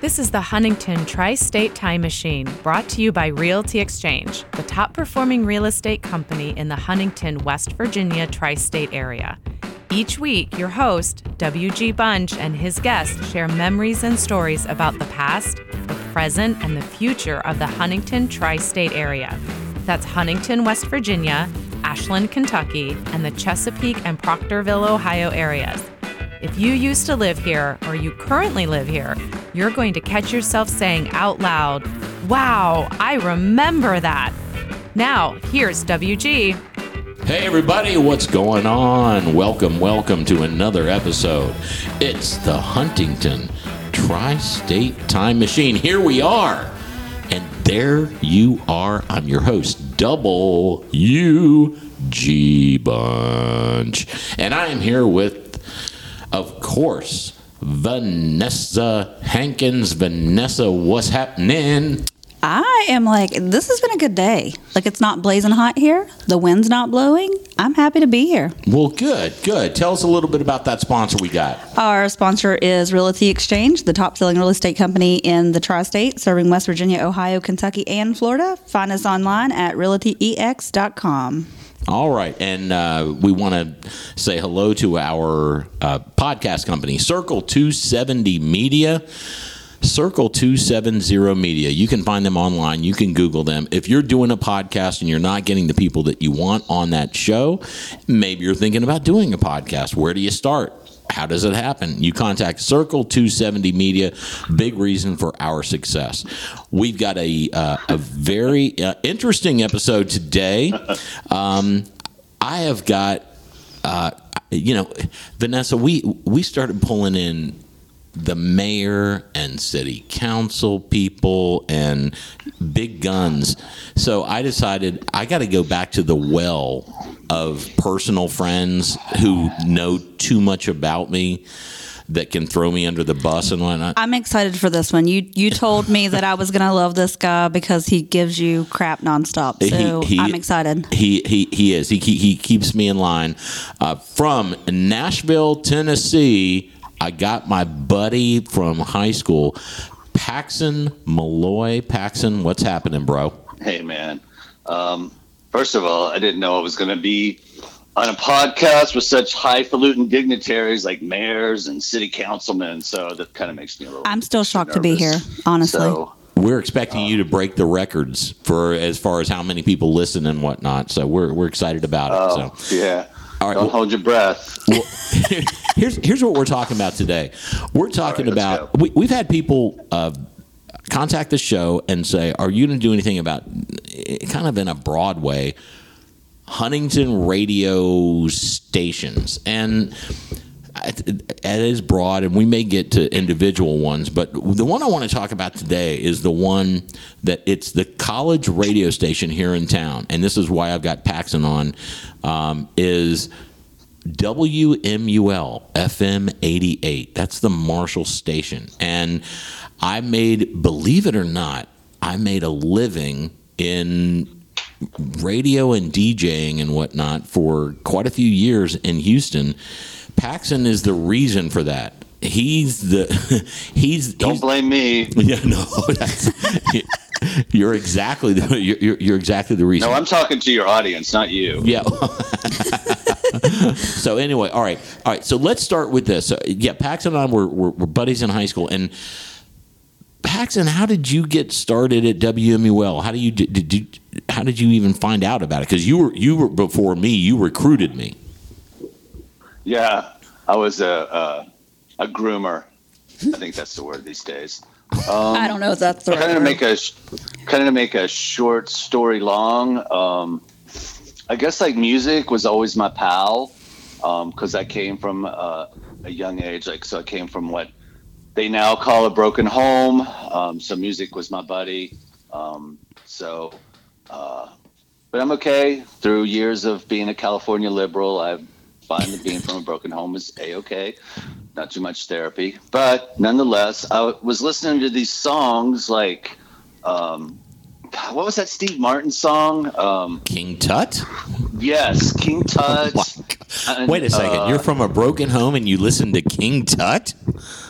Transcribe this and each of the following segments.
This is the Huntington Tri State Time Machine, brought to you by Realty Exchange, the top performing real estate company in the Huntington, West Virginia tri state area. Each week, your host, W.G. Bunch, and his guests share memories and stories about the past, the present, and the future of the Huntington tri state area. That's Huntington, West Virginia, Ashland, Kentucky, and the Chesapeake and Proctorville, Ohio areas. If you used to live here or you currently live here, you're going to catch yourself saying out loud, Wow, I remember that. Now, here's WG. Hey, everybody, what's going on? Welcome, welcome to another episode. It's the Huntington Tri State Time Machine. Here we are. And there you are. I'm your host, Double U G Bunch. And I am here with of course, Vanessa Hankins. Vanessa, what's happening? I am like, this has been a good day. Like, it's not blazing hot here. The wind's not blowing. I'm happy to be here. Well, good, good. Tell us a little bit about that sponsor we got. Our sponsor is Realty Exchange, the top selling real estate company in the tri state, serving West Virginia, Ohio, Kentucky, and Florida. Find us online at realtyex.com. All right, and uh, we want to say hello to our uh, podcast company, Circle 270 Media. Circle 270 Media. You can find them online. You can Google them. If you're doing a podcast and you're not getting the people that you want on that show, maybe you're thinking about doing a podcast. Where do you start? How does it happen? You contact Circle 270 Media. Big reason for our success. We've got a uh, a very uh, interesting episode today. Um, I have got, uh, you know, Vanessa. We we started pulling in the mayor and city council people and big guns. So I decided I got to go back to the well of personal friends who know too much about me that can throw me under the bus and whatnot. I'm excited for this one. You you told me that I was going to love this guy because he gives you crap nonstop. So He- he- I'm excited. He he he is. He he, he keeps me in line. Uh, from Nashville, Tennessee, I got my buddy from high school, Paxon Malloy. Paxon, what's happening, bro? Hey, man. Um, first of all, I didn't know I was going to be on a podcast with such highfalutin dignitaries like mayors and city councilmen. So that kind of makes me a little. I'm still shocked to be here, honestly. So, We're expecting you to break the records for as far as how many people listen and whatnot. So we're we're excited about it. oh, so. yeah. All right, Don't well- hold your breath. well, here's here's what we're talking about today. We're talking right, about we, we've had people uh, contact the show and say, "Are you going to do anything about kind of in a broad way Huntington radio stations?" And it is broad, and we may get to individual ones, but the one I want to talk about today is the one that it's the college radio station here in town, and this is why I've got Paxon on. Um, is WMUL FM 88. That's the Marshall station. And I made, believe it or not, I made a living in radio and DJing and whatnot for quite a few years in Houston. Paxon is the reason for that. He's the he's Don't he's, blame me. yeah no that's you're exactly the you're, you're- exactly the reason No, I'm talking to your audience, not you. yeah. so anyway, all right, all right. So let's start with this. So, yeah, Paxon and I were, were, were buddies in high school, and Paxon, how did you get started at WMUL? How do you did, did you how did you even find out about it? Because you were you were before me. You recruited me. Yeah, I was a a, a groomer. I think that's the word these days. Um, I don't know if that's the right kind of make a kind of make a short story long. Um, I guess like music was always my pal because I came from uh, a young age. Like so, I came from what they now call a broken home. Um, so music was my buddy. Um, so, uh, but I'm okay. Through years of being a California liberal, I find that being from a broken home is a okay. Not too much therapy, but nonetheless, I was listening to these songs like. Um, God, what was that Steve Martin song? Um, King Tut. yes, King Tut. My And, Wait a second. uh, You're from a broken home and you listen to King Tut?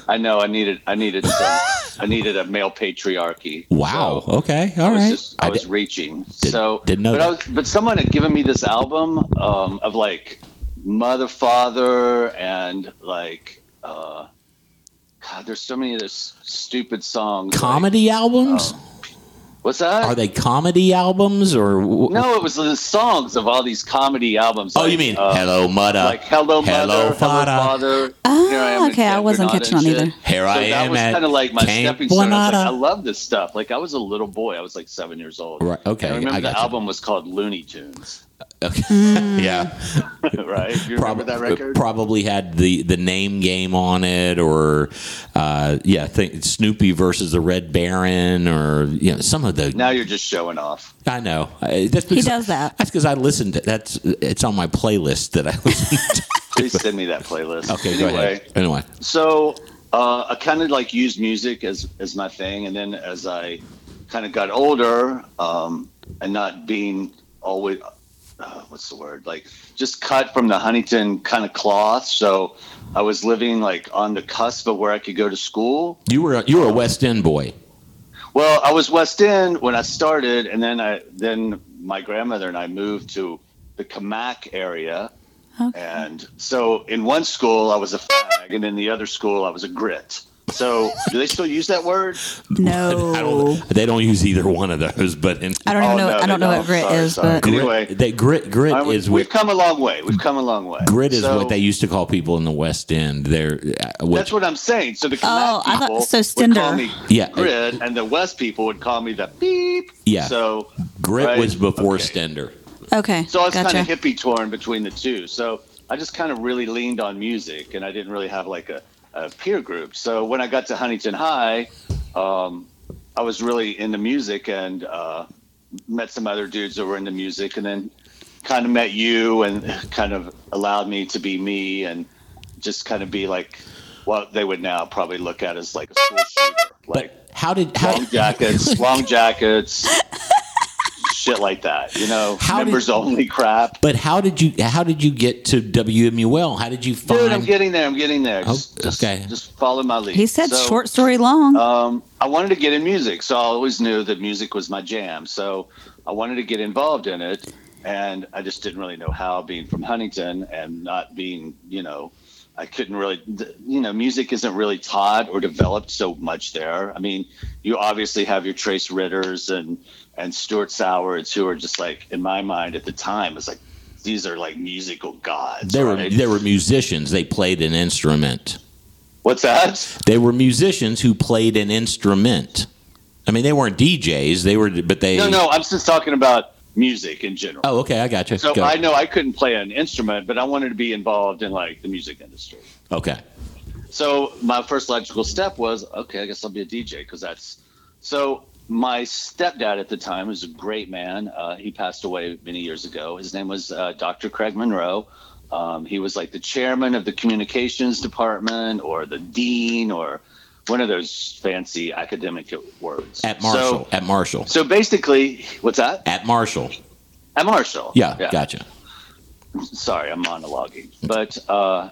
I know. I needed. I needed some I needed a male patriarchy. Wow. So okay. All I was right. just I, I was di- reaching. did- so didn't know but was, but someone had given me this album um, of like mother father and like uh, God. There's so many of those stupid songs. like- comedy albums? what's that? Are they comedy albums or? w- No, it was the songs of all these comedy albums. Oh, like, you mean uh, Hello Mother? like Hello Mother, Hello Hello Father. Father. Ah, I okay, I wasn't catching on and shit. either. Here I so am That was kind of like my Camp stepping stone. I, like, I love this stuff. Like I was a little boy. I was like seven years old. Right, okay, And I remember I the you. album was called Looney Tunes. Okay. yeah. right? You remember Prob- that record? Probably had the, the name game on it, or uh, yeah, think Snoopy versus the Red Baron, or you know some of the. now you're just showing off. I know I, that's He does that. That's because I listened. To, that's it's on my playlist that I listen to. Please send me that playlist. Okay, anyway, go ahead. Anyway, So uh, I kind of like used music as as my thing, and then as I kind of got older, um, and not being always uh, what's the word like just cut from the Huntington kind of cloth. So I was living like on the cusp of where I could go to school. you were a, you were a West End boy. Well, I was West End when I started, and then I then my grandmother and I moved to the Kamak area. Okay. And so in one school I was a fag, and in the other school I was a grit. So do they still use that word? No. I don't. They don't use either one of those, but in, I don't even Oh, know. no, I don't know what don't. grit Sorry, is, sorry. but Grit. Anyway. they, grit grit I- is we've what come a long way. We've come a long way. grit is So what they used to call people in the West End. They're uh, which, That's what I'm saying. So the Kamak Oh, I thought- people so would call me Yeah. grit, and the West people would call me the beep. Yeah. So grit right? was before Okay. Stender. okay, So I was gotcha. kind of hippie torn between the two. So I just kind of really leaned on music, and I didn't really have like a, a peer group. So when I got to Huntington High, um, I was really into music and uh, met some other dudes that were into music, and then kind of met you, and kind of allowed me to be me, and just kind of be like what they would now probably look at as like a school shooter, like But how did how long jackets, long jackets. Shit like that, you know, How did- members only crap. But how did you how did you get to WMUL? How did you find? Dude, I'm getting there. I'm getting there. Oh, Just, just- okay. Just, follow my lead. he said So, short story long. Um, I wanted to get in music, so I always knew that music was my jam. So I wanted to get involved in it, and I just didn't really know how, being from Huntington and not being, you know, I couldn't really, you know, music isn't really taught or developed so much there. I mean, you obviously have your Trace Ritters and and Stuart Sowards, who are just like, in my mind at the time, it's like these are like musical gods. they were right? they were musicians. They played an instrument. What's that? They were musicians who played an instrument. I mean, they weren't DJs. They were, but they. No, no, I'm just talking about music in general. Oh, okay, I got you. So Go. I know I couldn't play an instrument, but I wanted to be involved in like the music industry. Okay. So my first logical step was, okay, I guess I'll be a DJ because that's. So my stepdad at the time was a great man. Uh, he passed away many years ago. His name was uh, Dr. Craig Monroe. Um, he was like the chairman of the communications department or the dean or one of those fancy academic words. At Marshall. So, at Marshall. so basically, what's that? At Marshall. At Marshall. Yeah, gotcha. sorry, I'm monologuing. But uh,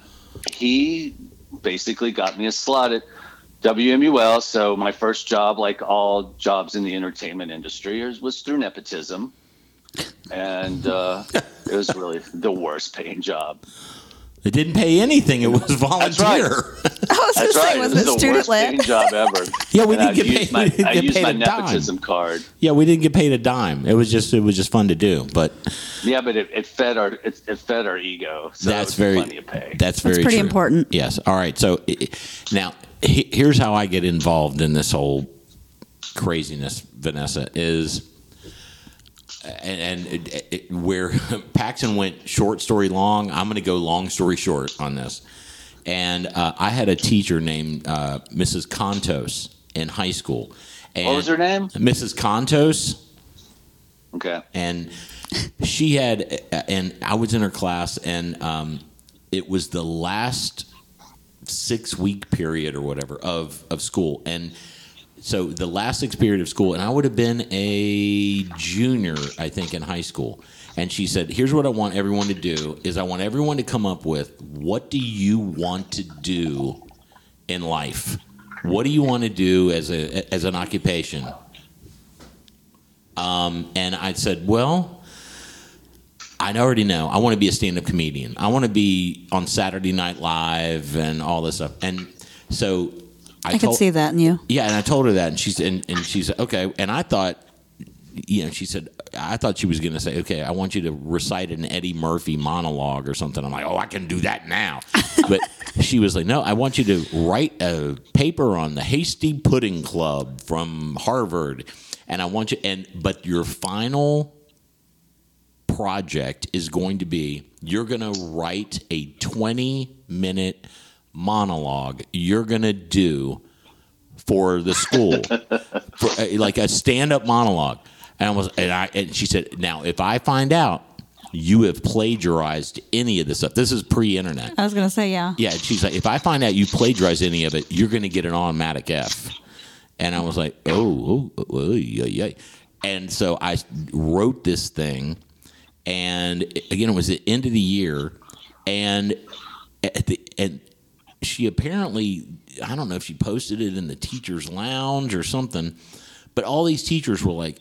he basically got me a slot at WMUL. So my first job, like all jobs in the entertainment industry, was through nepotism. And uh, it was really the worst paying job. It didn't pay anything. It was right. volunteer. I was just going to say, right. was it was it the student worst led? job ever. Yeah, we And didn't I get used paid- My, we didn't I get used paid my a dime. nepotism card. yeah, we didn't get paid a dime. It was just it was just fun to do. But Yeah, but it, it fed our it, it fed our ego. So that's it very plenty of pay. that's very pretty true. important. Yes. All right. So i- i- now here's how I get involved in this whole craziness, Vanessa is. And, and it, it, where Paxon went short story long, I'm going to go long story short on this. And uh, I had a teacher named uh, Mrs. Contos in high school. And what was her name? Mrs. Contos Okay. and she had and i was in her class and um, it was the last six week period or whatever of of school and so the last period of school and i would have been a junior i think in high school and she said here's what i want everyone to do is i want everyone to come up with what do you want to do in life what do you want to do as a as an occupation? Um, and I said, well, I already know. I want to be a stand up comedian. I want to be on Saturday Night Live and all this stuff. And so I, I, could see that in you. yeah, and I told her that, and she said, and, and she said, okay. And I thought, you know, she said, I thought she was going to say, okay, I want you to recite an Eddie Murphy monologue or something. I'm like, oh, I can do that now. but she was like, no, I want you to write a paper on the Hasty Pudding Club from Harvard, and I want you, and but your final project is going to be you're going to write a 20 minute monologue you're going to do for the school for, uh, like a stand-up monologue and I was and I and she said now if I find out you have plagiarized any of this stuff this is pre-internet I was gonna say yeah. yeah, and she's like, if I find out you plagiarized any of it, you're going to get an automatic F. And I was like, oh, oh, oh yeah, yeah. And so I wrote this thing, and again, it was the end of the year, and at the and she apparently, I don't know if she posted it in the teachers' lounge or something, but all these teachers were like,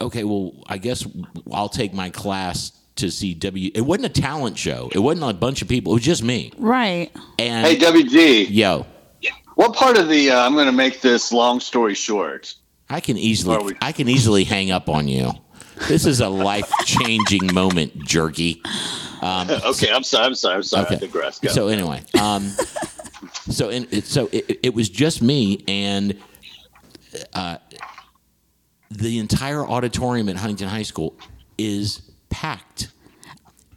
okay, well, I guess I'll take my class to see W. It wasn't a talent show. It wasn't a bunch of people. It was just me. Right. And Hey, WG, yo, what part of the? Uh, I'm going to make this long story short. I can easily. I can easily hang up on you. This is a life changing moment, jerky. okay, I'm sorry. I'm sorry. I'm sorry. I digress. Go. So anyway, um, so in, it- so it, it was just me and uh, the entire auditorium at Huntington High School is packed.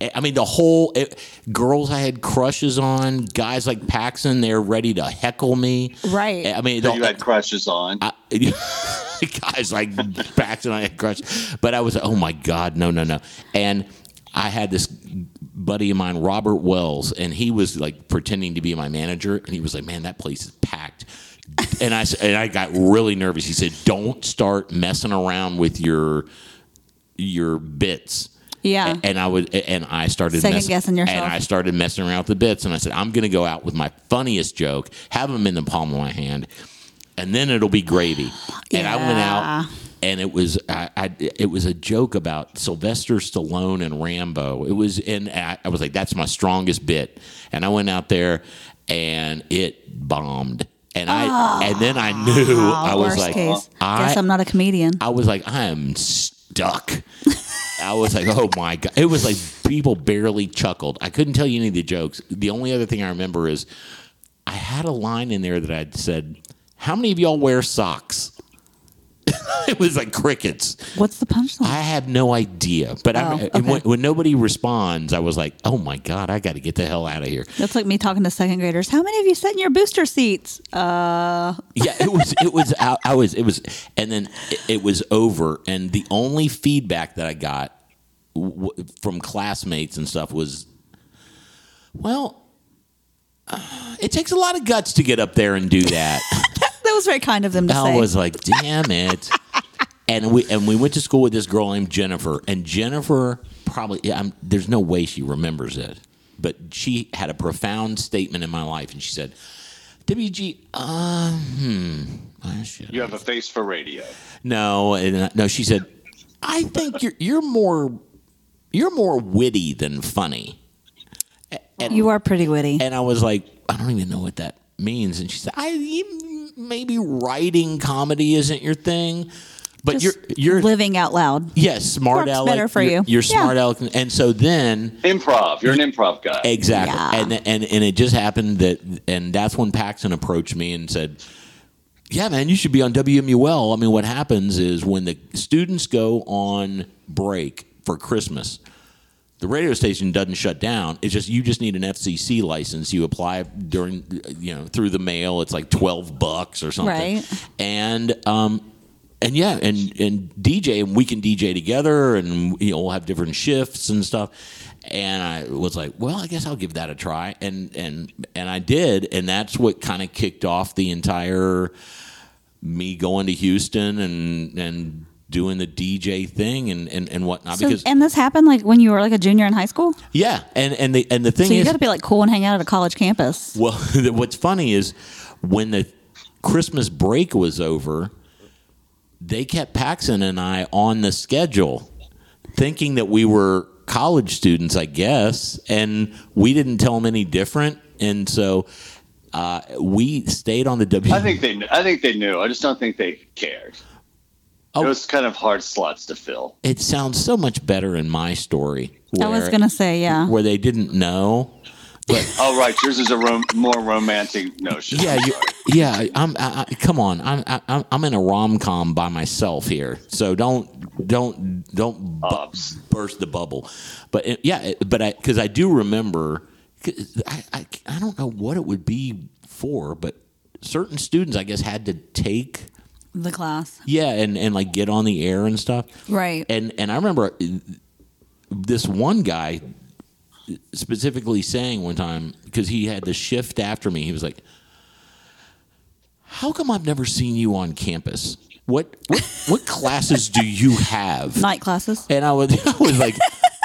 I- I mean, the whole it, girls I had crushes on, guys like Paxon, they're ready to heckle me. Right. Eh, I mean, So the- you had crushes on. I, guys like Paxon, I had crushes. but I was oh my god, no, no, no, and I had this buddy of mine, Robert Wells, and he was like pretending to be my manager, and he was like, man, that place is packed. And I s- and I got really nervous. He said, "Don't start messing around with your your bits." Yeah. And I would, and I started Second messing- guessing yourself. And I started messing around with the bits, and I said, "I'm going to go out with my funniest joke, have them in the palm of my hand, and then it'll be gravy." And I went out, and it was, I, I, it was a joke about Sylvester Stallone and Rambo. It was, and I, I was like, "That's my strongest bit," and I went out there, and it bombed. And I, and then I ah, knew I was Worst like, case. I, Guess I'm not a comedian. I was like, I am stuck. I was like, oh my god! It was like people barely chuckled. I couldn't tell you any of the jokes. The only other thing I remember is I had a line in there that I'd said, "How many of y'all wear socks?" it was like crickets. What's the punchline? I have no idea. But Oh, okay. when, when nobody responds, I was like, oh my god, I got to get the hell out of here. That's like me talking to second graders. How many of you sat in your booster seats? Uh, yeah it was it was I, I was it was and then it, it was over and the only feedback that i got w- from classmates and stuff was well uh, it takes a lot of guts to get up there and do that was very kind of them to i say. was like damn it and we and we went to school with this girl named jennifer and jennifer probably yeah, I'm, there's no way she remembers it but she had a profound statement in my life and she said wg uh, hmm you have a face for radio. no, and, uh, no. She said, "I think you're you're more you're more witty than funny." you are pretty witty. And I was like, "I don't even know what that means." And she said, "I you- maybe writing comedy isn't your thing, but Just you're you're living out loud. yes smart Works aleck. better for you're, you. You're Yeah. smart aleck." And so then Improv. You're an improv guy. Exactly. Yeah. And, and and it just happened that and that's when Paxon approached me and said, "Yeah, man, you should be on WMUL." I mean, what happens is when the students go on break for Christmas, the radio station doesn't shut down. It's just you just need an FCC license. You apply during you know through the mail. It's like 12 bucks or something. Right. And um and yeah, and and DJ, and we can DJ together, and you know we'll have different shifts and stuff. And I was like, well, I guess I'll give that a try, and and and I did, and that's what kind of kicked off the entire me going to Houston and and doing the DJ thing and and, and whatnot. So, because and this happened like when you were like a junior in high school. yeah, and and the and the thing So you is, got to be like cool and hang out at a college campus. well, what's funny is when the Christmas break was over, they kept Paxon and I on the schedule, thinking that we were college students, I guess, and we didn't tell them any different. And so uh, we stayed on the W. I think they. I think they knew. I just don't think they cared. Oh. It was kind of hard slots to fill. it sounds so much better in my story. I was gonna say, yeah. where they didn't know. But Oh right, yours is a rom- more romantic notion. yeah, you, yeah. I'm. I, I, come on, I'm. I, I'm in a rom com by myself here, so don't, don't, don't bu- burst the bubble. But it, yeah, it- but I because I do remember. I, I I don't know what it would be for, but certain students I guess had to take The class. yeah and and like get on the air and stuff. Right. And and I remember uh, this one guy specifically saying one time because he had the shift after me. He was like, "How come I've never seen you on campus? What what what classes do you have?" Night classes. And I was I was like.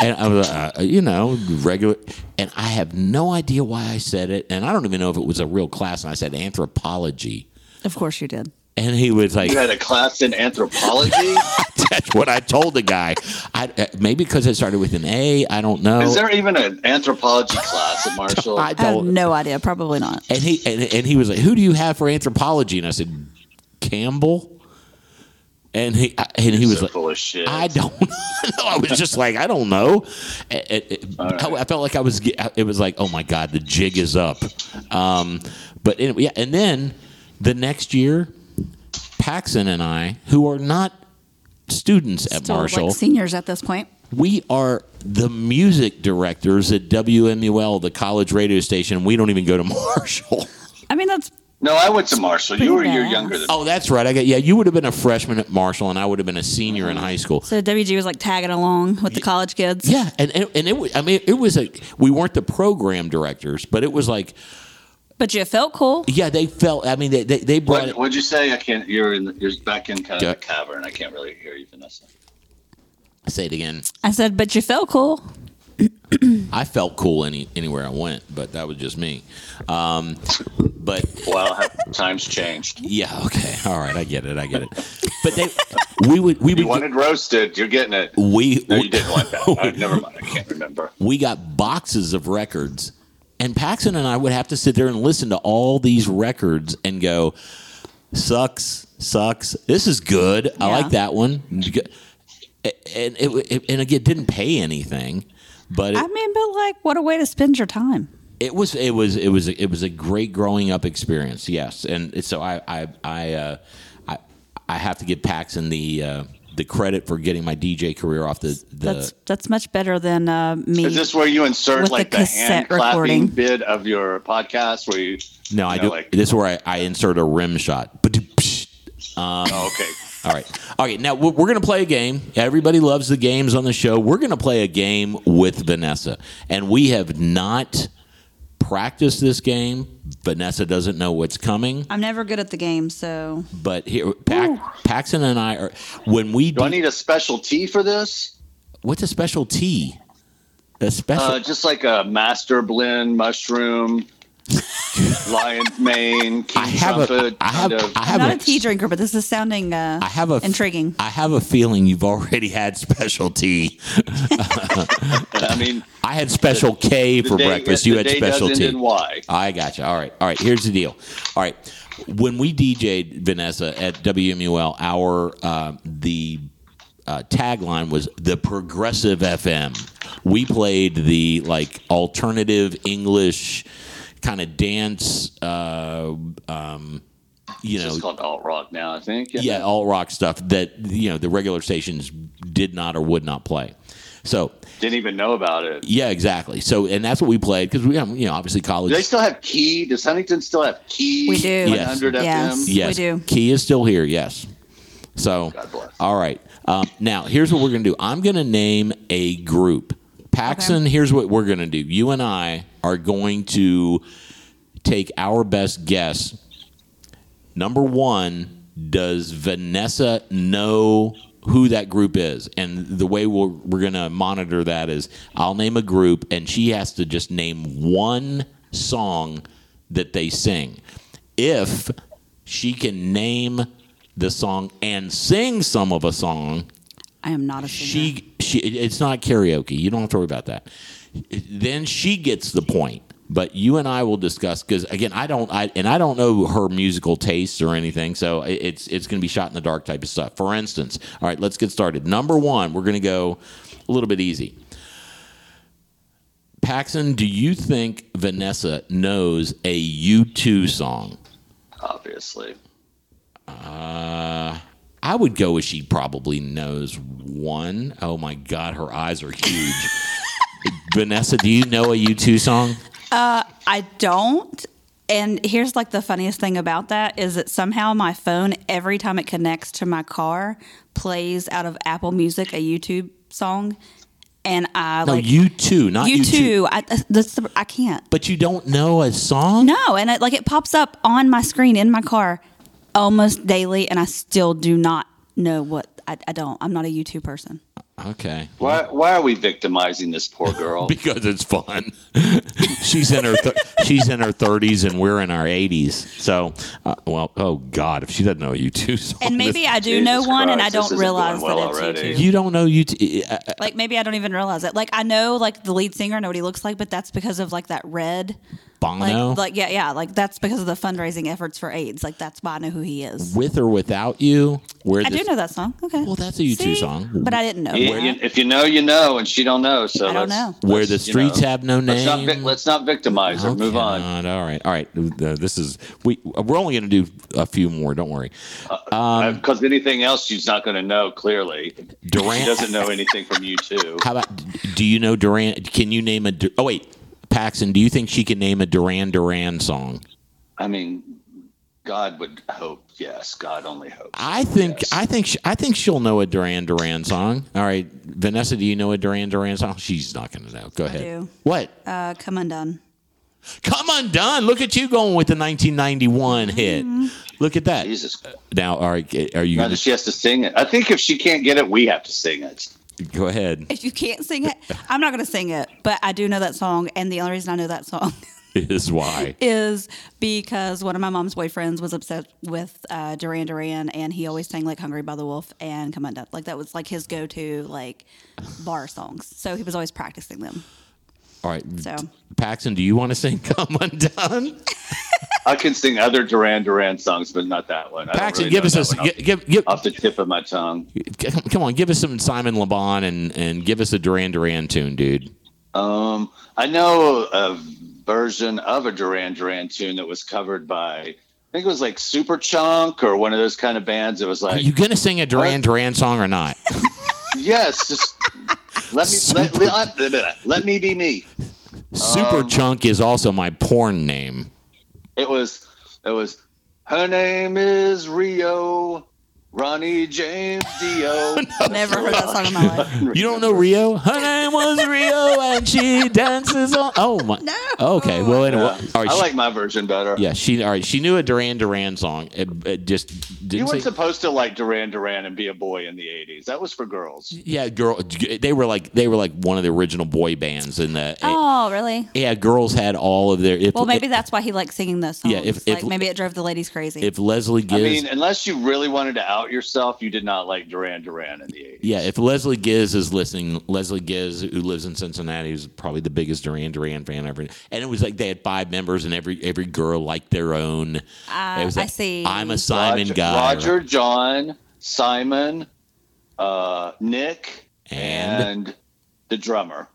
And I was, uh, you know, regular, and I have no idea why I said it, and I don't even know if it was a real class. And I said anthropology, Of course you did. And he was like, You had a class in anthropology. That's what I told the guy. I, uh, maybe because it started with an A. I don't know. Is there even an anthropology class at Marshall? I I have no idea. Probably not. And he and, and he was like, "Who do you have for anthropology?" And I said, "Campbell." And he and he was so like, full of shit. "I don't know." I was just like, "I don't know." It- it- it- right. I, I felt like I was. It was like, "Oh my god, the jig is up." Um, but anyway, yeah, and then the next year, Paxon and I, who are not students at Still Marshall, like seniors at this point. we are the music directors at WMUL, the college radio station. We don't even go to Marshall. I mean, that's no, I went to Marshall. You were Pretty you're younger than Oh, that's right. I got yeah. You would have been a freshman at Marshall, and I would have been a senior in high school. so WG was like tagging along with the college kids. Yeah, and and, and it was. I mean, it was a. We weren't the program directors, but it was like But you felt cool. yeah. They felt. I mean, they they, they brought What, it. what'd you say? I can't. You're in. You're back in kind of Yeah. a cavern. I can't really hear you, Vanessa. Say it again. I said, but you felt cool. I felt cool any anywhere I went, but that was just me. Um, but Well, times changed. yeah, okay, all right, I get it, I get it. But they, we would we would You wanted roasted. You're getting it. we No, you didn't want that. Uh, never mind. I can't remember. we got boxes of records and Paxon and i would have to sit there and listen to all these records and go sucks sucks this is good i Yeah. like that one and it, it and again it didn't pay anything but I mean, but like, what a way to spend your time. it was it was it was it was a great growing up experience yes and so i i i uh, i, I have to give paxon the uh, the credit for getting my dj career off the, the That's that's much better than uh, me. Is this where you insert With the like the, cassette hand clapping recording. bit of your podcast? Where you? no i you do Like, this is where I, I insert a rim shot but oh, okay. All right. All right. Now we're we're going to play a game. Everybody loves the games on the show. We're going to play a game with Vanessa. And we have not practiced this game. Vanessa doesn't know what's coming. I'm never good at the game, so But here, Pac, Paxon and I are, when we Do I need a special tea for this? what's a special tea? A special. Uh, just like a master blend mushroom, lion's mane, king I have a- trumpet. I have- kind of. I I'm not a- a tea drinker, but this is sounding uh, I have a intriguing. I have a feeling you've already had special tea. I mean, I had special K for day- breakfast. You had day special tea. end in Y. I got you. All right. All right. Here's the deal. All right. When we DJ'd Vanessa at WMUL, our uh, the uh, tagline was the progressive FM. We played the like alternative English kind of dance. Uh, um, you It's know, just called alt rock now, I think. yeah, alt rock stuff that you know the regular stations did not or would not play. So Didn't even know about it. yeah, exactly. So and that's what we played because we, you know, obviously college. Do they still have Key? Does Huntington still have Key? We do. Yes. Yes. Yes, We do. Key is still here. Yes. So, God bless. all right. Um, now, here's what we're going to do. I'm going to name a group. Paxon, here's what we're going to do. You and I are going to take our best guess. Number one, does Vanessa know who that group is? And the way we're, we're going to monitor that is I'll name a group, and she has to just name one song that they sing. If she can name the song and sing some of a song, I am not a singer. she she it's not karaoke. You don't have to worry about that. Then she gets the point. But you and I will discuss because again, I don't, I and I don't know her musical tastes or anything, so it's it's going to be shot in the dark type of stuff. For instance, all right, let's get started. Number one, we're going to go a little bit easy. Paxon, do you think Vanessa knows a U2 song? Obviously. Uh, I would go with she probably knows one. Oh my God, her eyes are huge. Vanessa, do you know a U2 song? Uh, I don't. And here's like the funniest thing about that is that somehow my phone, every time it connects to my car, plays out of Apple Music a YouTube song. And I No, like U2, not you U2. too. I, that's the, I can't. But you don't know a song? No, and it, like it pops up on my screen in my car almost daily, and I still do not know what I, I don't. I'm not a YouTube person. Okay. Why, why are we victimizing this poor girl? Because it's fun. she's in her th- she's in her 30s and we're in our 80s. So, uh, well, oh God, if she doesn't know a U2 And maybe this- I do Jesus know one, and I don't realize well that it's already. YouTube. you don't know U2. uh, uh, Like maybe I don't even realize it. Like I know like the lead singer, I know what he looks like, but that's because of like that red. Bono, Like, like yeah, yeah, like that's because of the fundraising efforts for AIDS. Like that's why I know who he is. with or without you. Where I this- do know that song. Okay. Well, that's a U2 song. but I didn't know. You- that. you- if you know, you know, and she don't know. So I don't know. Where let's, the you streets know, have no Let's not, name. let's not victimize her. Move on. God, All right, all right. Uh, this is we. We're only going to do a few more. Don't worry. Um, Because anything else, she's not going to know. Clearly, Durant- She doesn't know anything from you too. How about? Do you know Duran? Can you name a? Oh wait, Paxon. Do you think she can name a Duran Duran song? I mean, God would hope. Yes, God only hopes. I think. Yes. I think. She, I think she'll know a Duran Duran song. All right, Vanessa. Do you know a Duran Duran song? She's not going to know. Go ahead. do. What? Uh, come undone. Come undone. Look at you going with the 1991 hit. Look at that. Jesus. Now, all right. Are you? Now Gonna, she has to sing it. I think if she can't get it, we have to sing it. go ahead. If you can't sing it, I'm not going to sing it, but I do know that song, and the only reason I know that song Is why. is because one of my mom's boyfriends was obsessed with uh, Duran Duran, and he always sang like "Hungry by the Wolf" and "Come Undone." Like that was like his go-to like bar songs. So he was always practicing them. All right. So Paxon, do you want to sing "Come Undone"? I can sing other Duran Duran songs, but not that one. I don't Paxon, really give us a give, give, give, off, off the tip of my tongue. come- come on, give us some Simon Le Bon and and give us a Duran Duran tune, dude. Um, I know a version of a Duran Duran tune that was covered by, I think it was like Superchunk or one of those kind of bands. It was like, Are you gonna sing a Duran What? Duran song or not? yes, just let me let, let, let, let me be me. Super Um, Chunk is also my porn name. It was it was her name is Rio Ronnie James Dio. never heard that song in my life. You don't know Rio? Her name was Rio, and she dances on. Oh my. No. Okay. Well, anyway. Yeah. All right. I she- like my version better. yeah. She. All right. She knew a Duran Duran song. It, it just You didn't weren't say. supposed to like Duran Duran and be a boy in the '80s. That was for girls. Yeah, girl. They were like they were like one of the original boy bands in the. Oh, really? Yeah, girls had all of their. If, Well, maybe that's why he liked singing those songs. Yeah, if- like if- maybe it drove the ladies crazy. if Leslie gives. I mean, unless you really wanted to out yourself, you did not like Duran Duran in the '80s. yeah, if Leslie Giz is listening, Leslie Giz, who lives in Cincinnati, is probably the biggest Duran Duran fan ever. And it was like they had five members, and every every girl liked their own. it was I see. I'm a Simon Roger, guy. Roger, John, Simon, uh, Nick, And? and, the drummer.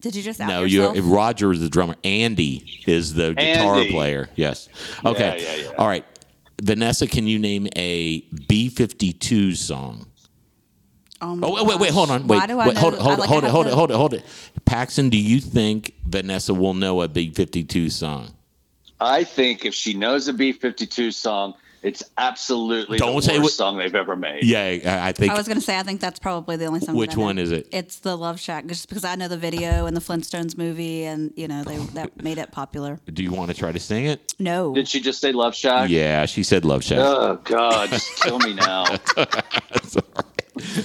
Did you just out No, yourself? you're Roger is the drummer. Andy is the guitar player. Yes. Okay. yeah, yeah. All right. Vanessa, can you name a B 52 song? Oh, oh my Oh wait, wait, wait, hold on. Wait, Why do I wait, know- hold it, hold it, like, hold it, hold it, hold it, hold it. Paxon, do you think Vanessa will know a Big 52 song? I think if she knows a B52 song, it's absolutely Don't the say worst what- song they've ever made. Yeah, I I think. I was going to say I think that's probably the only song. Which that one is it? It's the Love Shack, just because I know the video and the Flintstones movie, and you know they that made it popular. do you want to try to sing it? No, Did she just say Love Shack? Yeah, she said Love Shack. Oh God, just kill me now. That's all right.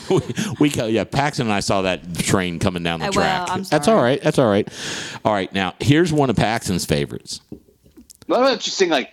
we, we yeah, Paxon and I saw that train coming down the well, track. I'm That's all right. That's all right. All right. Now here's one of Paxon's favorites. Why don't you sing like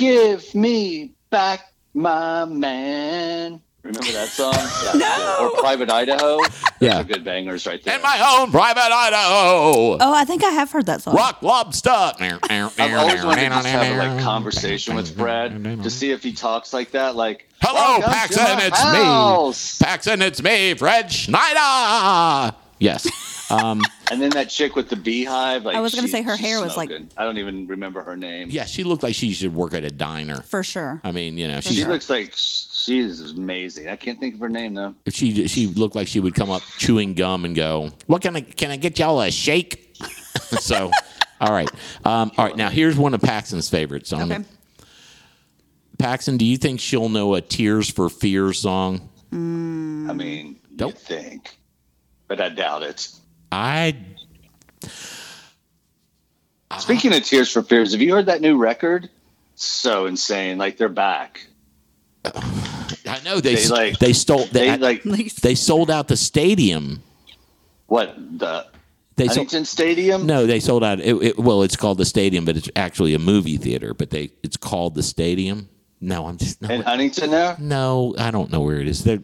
give me back my man. Remember that song? no. Or Private Idaho. Those Yeah. are good bangers right there. In my own private Idaho. Oh, I think I have heard that song. Rock lobster. I've always wanted to just have a like conversation with Fred to see if he talks like that. Like, Hello, "Welcome Paxon. It's house." me. Paxon, it's me, Fred Schneider. Yes. Um, And then that chick with the beehive. Like I was gonna say her hair was, like- I don't even remember her name. yeah, she looked like she should work at a diner. For sure. I mean, you know, She she looks like she's amazing. I can't think of her name though. she she looked like she would come up chewing gum and go, "What can I can I get y'all a shake?" so, all right, um, all right. Now here's one of Paxon's favorites. So Okay. gonna- Paxon, do you think she'll know a "Tears for Fears" song? I mean, Nope. you think, but I doubt it. I Speaking of Tears for Fears, have you heard that new record? So insane! Like they're back. I know they They, like- they stole they, They like they sold out the stadium. what the They sold, Huntington Stadium? no, they sold out. It, it, well, it's called the stadium, but it's actually a movie theater. But they it's called the stadium. No, I'm just no. in Huntington there. No, I don't know where it is. They're,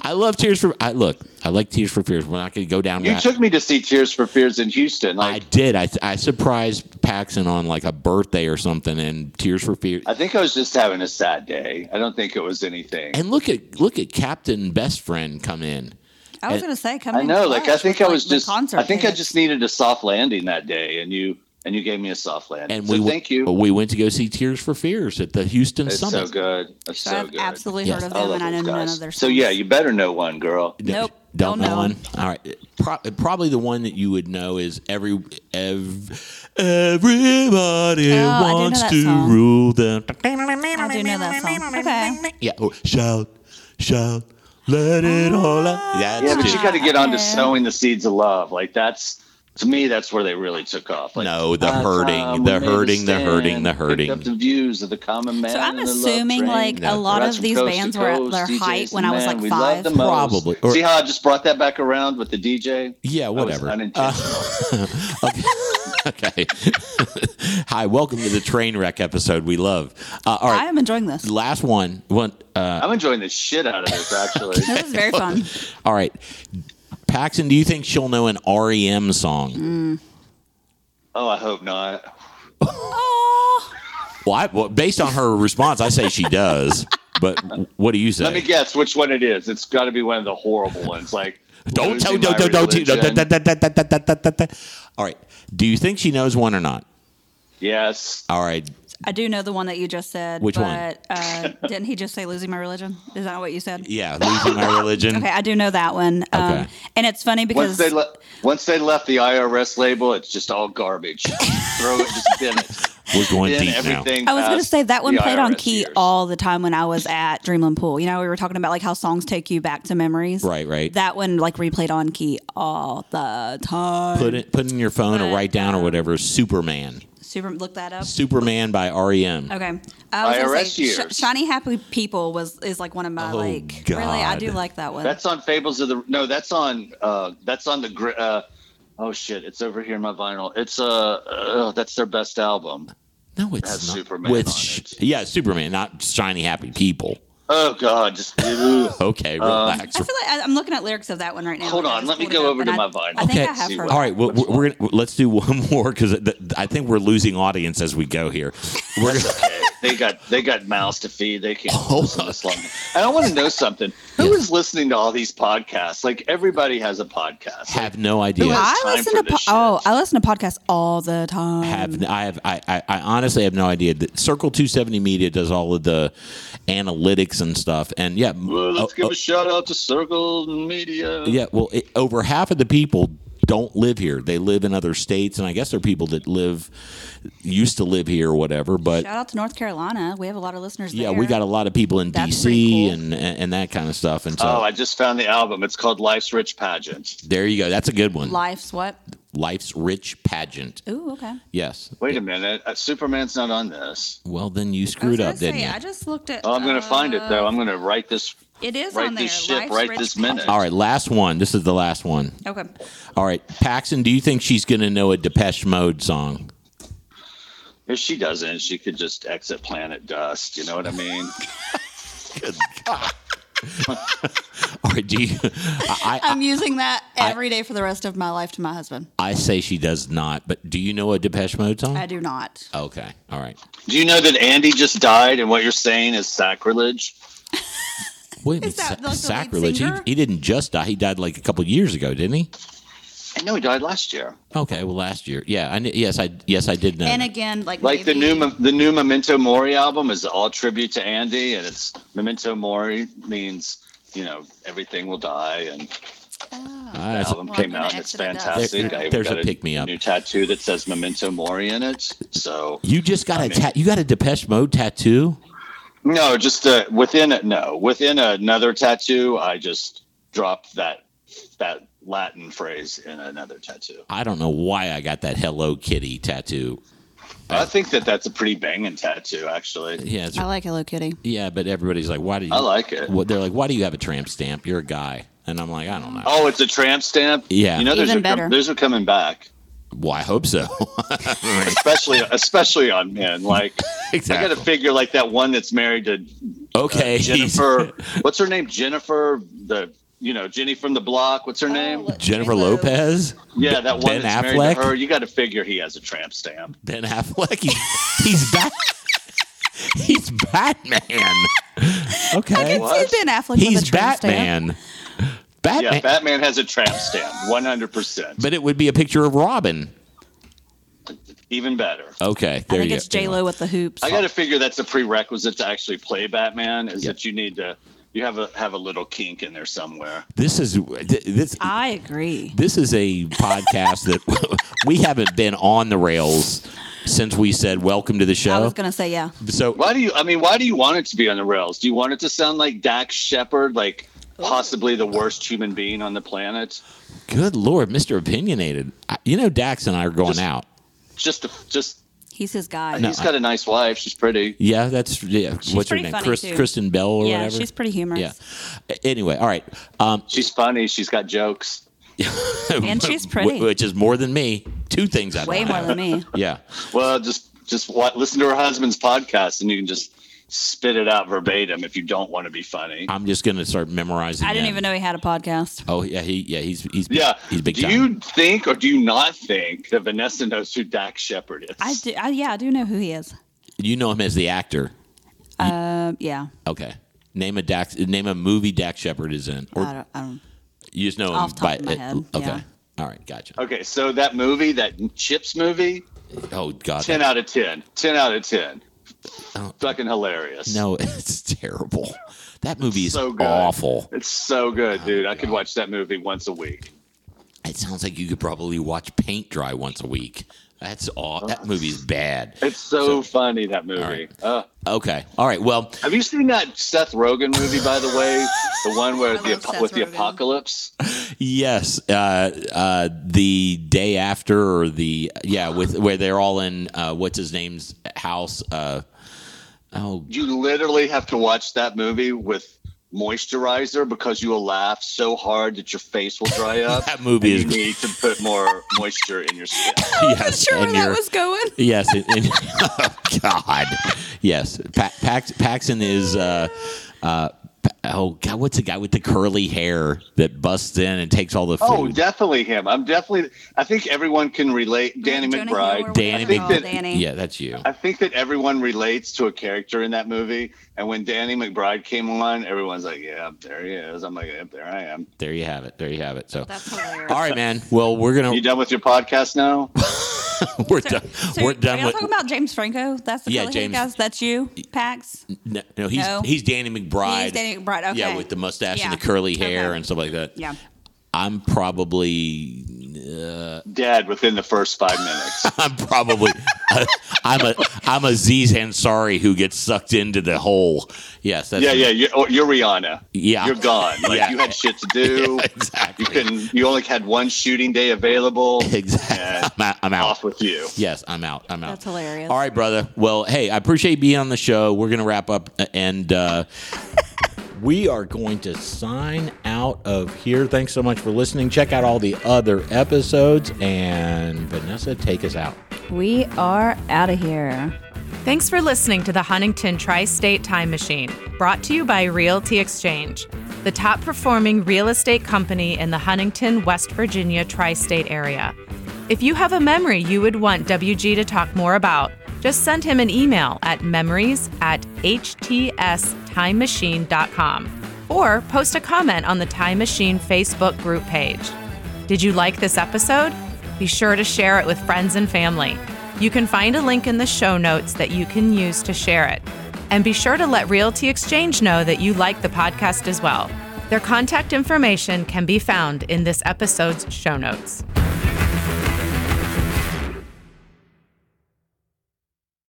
I love Tears for. I look. I like Tears for Fears. We're not going to go down. You that. took me to see Tears for Fears in Houston. I did. I I surprised Paxon on like a birthday or something, and Tears for Fears. I think I was just having a sad day. I don't think it was anything. And look at look at Captain Best Friend come in. I was gonna say, come in. I in know. Like I think with, I was like, just. concert I think I just needed a soft landing that day, and you and you gave me a soft landing. And so we w- thank you. We went to go see Tears for Fears at the Houston It's Summit. so good. It's So so I've good. absolutely Yes. heard of them, love and I know those none of their songs. So yeah, you better know one, girl. Nope. Don't, Don't know know. one. All right. Pro- probably the one that you would know is every ev- everybody Oh, I do know wants that to song. rule the. I do know that song. Okay. Yeah. Oh, shout, shout, let it all out. Ah, that's Yeah, but it. you got to get on to sowing the seeds of love. Like that's to me, that's where they really took off. Like, No, the hurting, time the we made hurting, the hurting, the hurting." Up the views of the common man. So I'm and the love assuming like No. a lot of from these coast to bands were at their DJs height when the I was like five. the. Probably. Or- See how I just brought that back around with the DJ? Yeah, That was whatever. unintentional. okay. Hi, welcome to the train wreck episode we love. Uh, all I am enjoying this. last one. One. Uh, I'm enjoying the shit out of this actually. This is very fun. all right, Paxon. Do you think she'll know an REM song? Mm. oh, I hope not. Well, I, well, based on her response, I say she does. But what do you say? Let me guess which one it is. It's got to be one of the horrible ones. Like don't tell. losing Don't. my Don't. Don't. don't, religion. don't, don't, don't, don't, don't, don't, don't, don't. All right. Do you think she knows one or not? Yes. All right. I do know the one that you just said. Which but, one? Uh, didn't he just say losing my religion? Is that what you said? Yeah, losing my religion. Okay, I do know that one. Um, Okay. And it's funny Once because they le- once they left the IRS label, it's just all garbage. Throw it, just bin it. We're going Bin deep now. I was going to say that one the played on key years. all the time when I was at Dreamland Pool. You know, we were talking about like how songs take you back to memories. Right, right. That one like replayed on key all the time. Put it, put in your phone or write down or um, whatever. Superman. Super. Look that up. Superman by REM. Okay. I was gonna IRS say, years. Sh- Shiny Happy People was is like one of my Oh, like really I do like that one. That's on Fables of the. No, that's on. Uh, that's on the. gr- Uh, oh shit! It's over here in my vinyl. It's uh, uh that's their best album. No, it's Has not. Superman With on sh- it. yeah, Superman, not shiny happy people. Oh god, just. ugh. Okay, Um, relax. I feel like I, I'm looking at lyrics of that one right now. Hold on, let me go over to I- my vinyl. I think Okay. I have See heard. what- All right, we're, we're gonna let's do one more because I think we're losing audience as we go here. We're gonna, Okay, they got they got mouths to feed. They can't Hold listen on. this long. And I want to know something. Who is Yeah. listening to all these podcasts? Like everybody has a podcast. Like, have no idea. I listen to po- oh I listen to podcasts all the time. have I have I, I, I honestly have no idea. that Circle 270 Media does all of the analytics and stuff, and yeah, well, let's oh, give oh, a shout out to Circle Media. yeah. Well, it, over half of the people don't live here. They live in other states, and I guess there are people that live used to live here or whatever. But Shout out to North Carolina. We have a lot of listeners yeah, there. we got a lot of people in That's DC cool. and, and and that kind of stuff. And so Oh, I just found the album. It's called Life's Rich Pageant. there you go. That's a good one. Life's what? Life's rich pageant. Ooh, okay. Yes. Wait a minute, uh, Superman's not on this. Well, then you screwed gonna up, didn't you? I just looked at. Oh, I'm gonna find it though. I'm gonna write this. It is Write on there. this ship Life's right Rich this minute. All right, last one. This is the last one. Okay. All right, Paxon, do you think she's going to know a Depeche Mode song? If she doesn't, she could just exit planet dust. You know what I mean? Good God. All right, do you? I, I, I'm using that every day for the rest of my life to my husband. I say she does not, but do you know a Depeche Mode song? I do not. Okay, all right. Do you know that Andy just died, and what you're saying is sacrilege? Wait, Is that sa- like sacrilege. He, he didn't just die. He died like a couple years ago, didn't he? I know he died last year. Okay, well, last year. Yeah, I kn- yes, I yes, I did know. And again, like Like the new the new Memento Mori album is all tribute to Andy, and it's Memento Mori means you know everything will die, and Oh. Ah, the album Well, came out, and it's exit it out. fantastic. There- I there's got a pick-me-up. new tattoo that says Memento Mori in it. So you just got a mean- ta- you got a Depeche Mode tattoo. No, just uh, within it. No, within another tattoo, I just dropped that that Latin phrase in another tattoo. I don't know why I got that Hello Kitty tattoo. I think that that's a pretty banging tattoo, actually. Yeah, it's, I like Hello Kitty. yeah, but everybody's like, why do you? I like it. What they're like, why do you have a tramp stamp? You're a guy, and I'm like, I don't know. Oh, it's a tramp stamp. Yeah. you know, those Even are better. those are coming back, Well, I hope so. especially especially on men. Like I got to figure like that one that's married to uh, okay, Jennifer. what's her name? Jennifer. The you know Jenny from the block. What's her oh, name? Jennifer Lopez, Yeah, that one Ben that's Affleck? married to her. You got to figure he has a tramp stamp. Ben Affleck. He's, he's back. He's Batman. Okay, I What? See Ben Affleck with a he's tramp stamp. Batman. Batman. Yeah, Batman has a tramp stamp. One hundred percent. but it would be a picture of Robin. Even better. Okay, there I think you it's go. J Lo with the hoops. I got to figure that's a prerequisite to actually play Batman. Is Yeah. that you need to you have a have a little kink in there somewhere. This is this. I agree. This is a podcast that we haven't been on the rails since we said welcome to the show. I was gonna say yeah. so Why do you? I mean, why do you want it to be on the rails? Do you want it to sound like Dax Shepard, like possibly the worst human being on the planet? good lord, Mister Opinionated. You know, Dax and I are going Just- out. Just, a, just. He's his guy. No, he's got a nice wife. She's pretty. Yeah, that's yeah. What's her name? Chris. Kristen Bell or yeah, whatever. Yeah, she's pretty humorous. yeah. Anyway, all right. Um, She's funny. She's got jokes. And she's pretty. which is more than me. Two things I Way more have. than me. Yeah. Well, just just wa listen to her husband's podcast, and you can just spit it out verbatim if you don't want to be funny. I'm just gonna start memorizing. I didn't them. even know he had a podcast. Oh yeah, he yeah he's he's yeah. he's big do time. you think or do you not think that Vanessa knows who Dax Shepard is? I do. I, yeah, I do know who he is. You know him as the actor. Um, yeah. Okay. Name a Dax. Name a movie Dax Shepard is in, or I don't. I don't you just know him Off the top by. of my head, Okay. yeah. All right. Gotcha. Okay, so that movie, that Chips movie, Oh God. 10 out of 10. 10 out of 10. Oh. Fucking hilarious. No, it's terrible. That movie is so good. awful. It's so good, oh, dude. I could watch that movie once a week. It sounds like you could probably watch paint dry once a week. That's all. That movie's bad. It's so, funny, that movie. right. Uh, Okay. All right. Well, have you seen that Seth Rogen movie, by the way? The one where the love Seth with the apocalypse? yes. Uh, uh, the day after, or the yeah, with where they're all in uh, what's his name's house. Uh, oh, You literally have to watch that movie with moisturizer because you will laugh so hard that your face will dry up. That movie is- You need to put more moisture in your skin. yes. sure where and that was going. Yes. and- and- oh, God. Yes. Pa- Pax, Paxon is. Uh, uh, Pa- oh God, what's the guy with the curly hair that busts in and takes all the oh, food? Oh, definitely him. I'm definitely. I think everyone can relate. Danny Jonah McBride. whatever Danny I think it's called, that- Danny. yeah, that's you. I think that everyone relates to a character in that movie. And when Danny McBride came on, everyone's like, "Yeah, there he is." I'm like, "Yep, there I am." There you have it. There you have it. So, That's hilarious. all right, man. Well, we're gonna You done with your podcast now? we're done. So we're done y'all with. talking about James Franco? That's the Yeah, yeah, James- guys. That's you, Pax. No, no, he's No? he's Danny McBride. He's Danny McBride. Okay. Yeah, with the mustache and the curly hair Okay. and stuff like that. Yeah. I'm probably uh, Dead within the first five minutes. I'm probably I'm a I'm a Aziz Ansari who gets sucked into the hole. Yes, that's yeah, yeah. You're, you're Rihanna. Yeah. You're gone. Like Yeah. you had shit to do. Yeah, exactly. You couldn't. You only had one shooting day available. Exactly. I'm out. I'm out. off with you. Yes, I'm out. I'm out. That's hilarious. All right, brother. Well, hey, I appreciate being on the show. We're gonna wrap up, and uh, we are going to sign out of here. Thanks so much for listening. Check out all the other episodes, and Vanessa, take us out. We are out of here. Thanks for listening to the Huntington Tri State Time Machine, brought to you by Realty Exchange, the top performing real estate company in the Huntington, West Virginia tri state area. If you have a memory you would want WG to talk more about, just send him an email at memories at htstimemachine.com or post a comment on the Time Machine Facebook group page. Did you like this episode? Be sure to share it with friends and family. You can find a link in the show notes that you can use to share it. And be sure to let Realty Exchange know that you like the podcast as well. Their contact information can be found in this episode's show notes.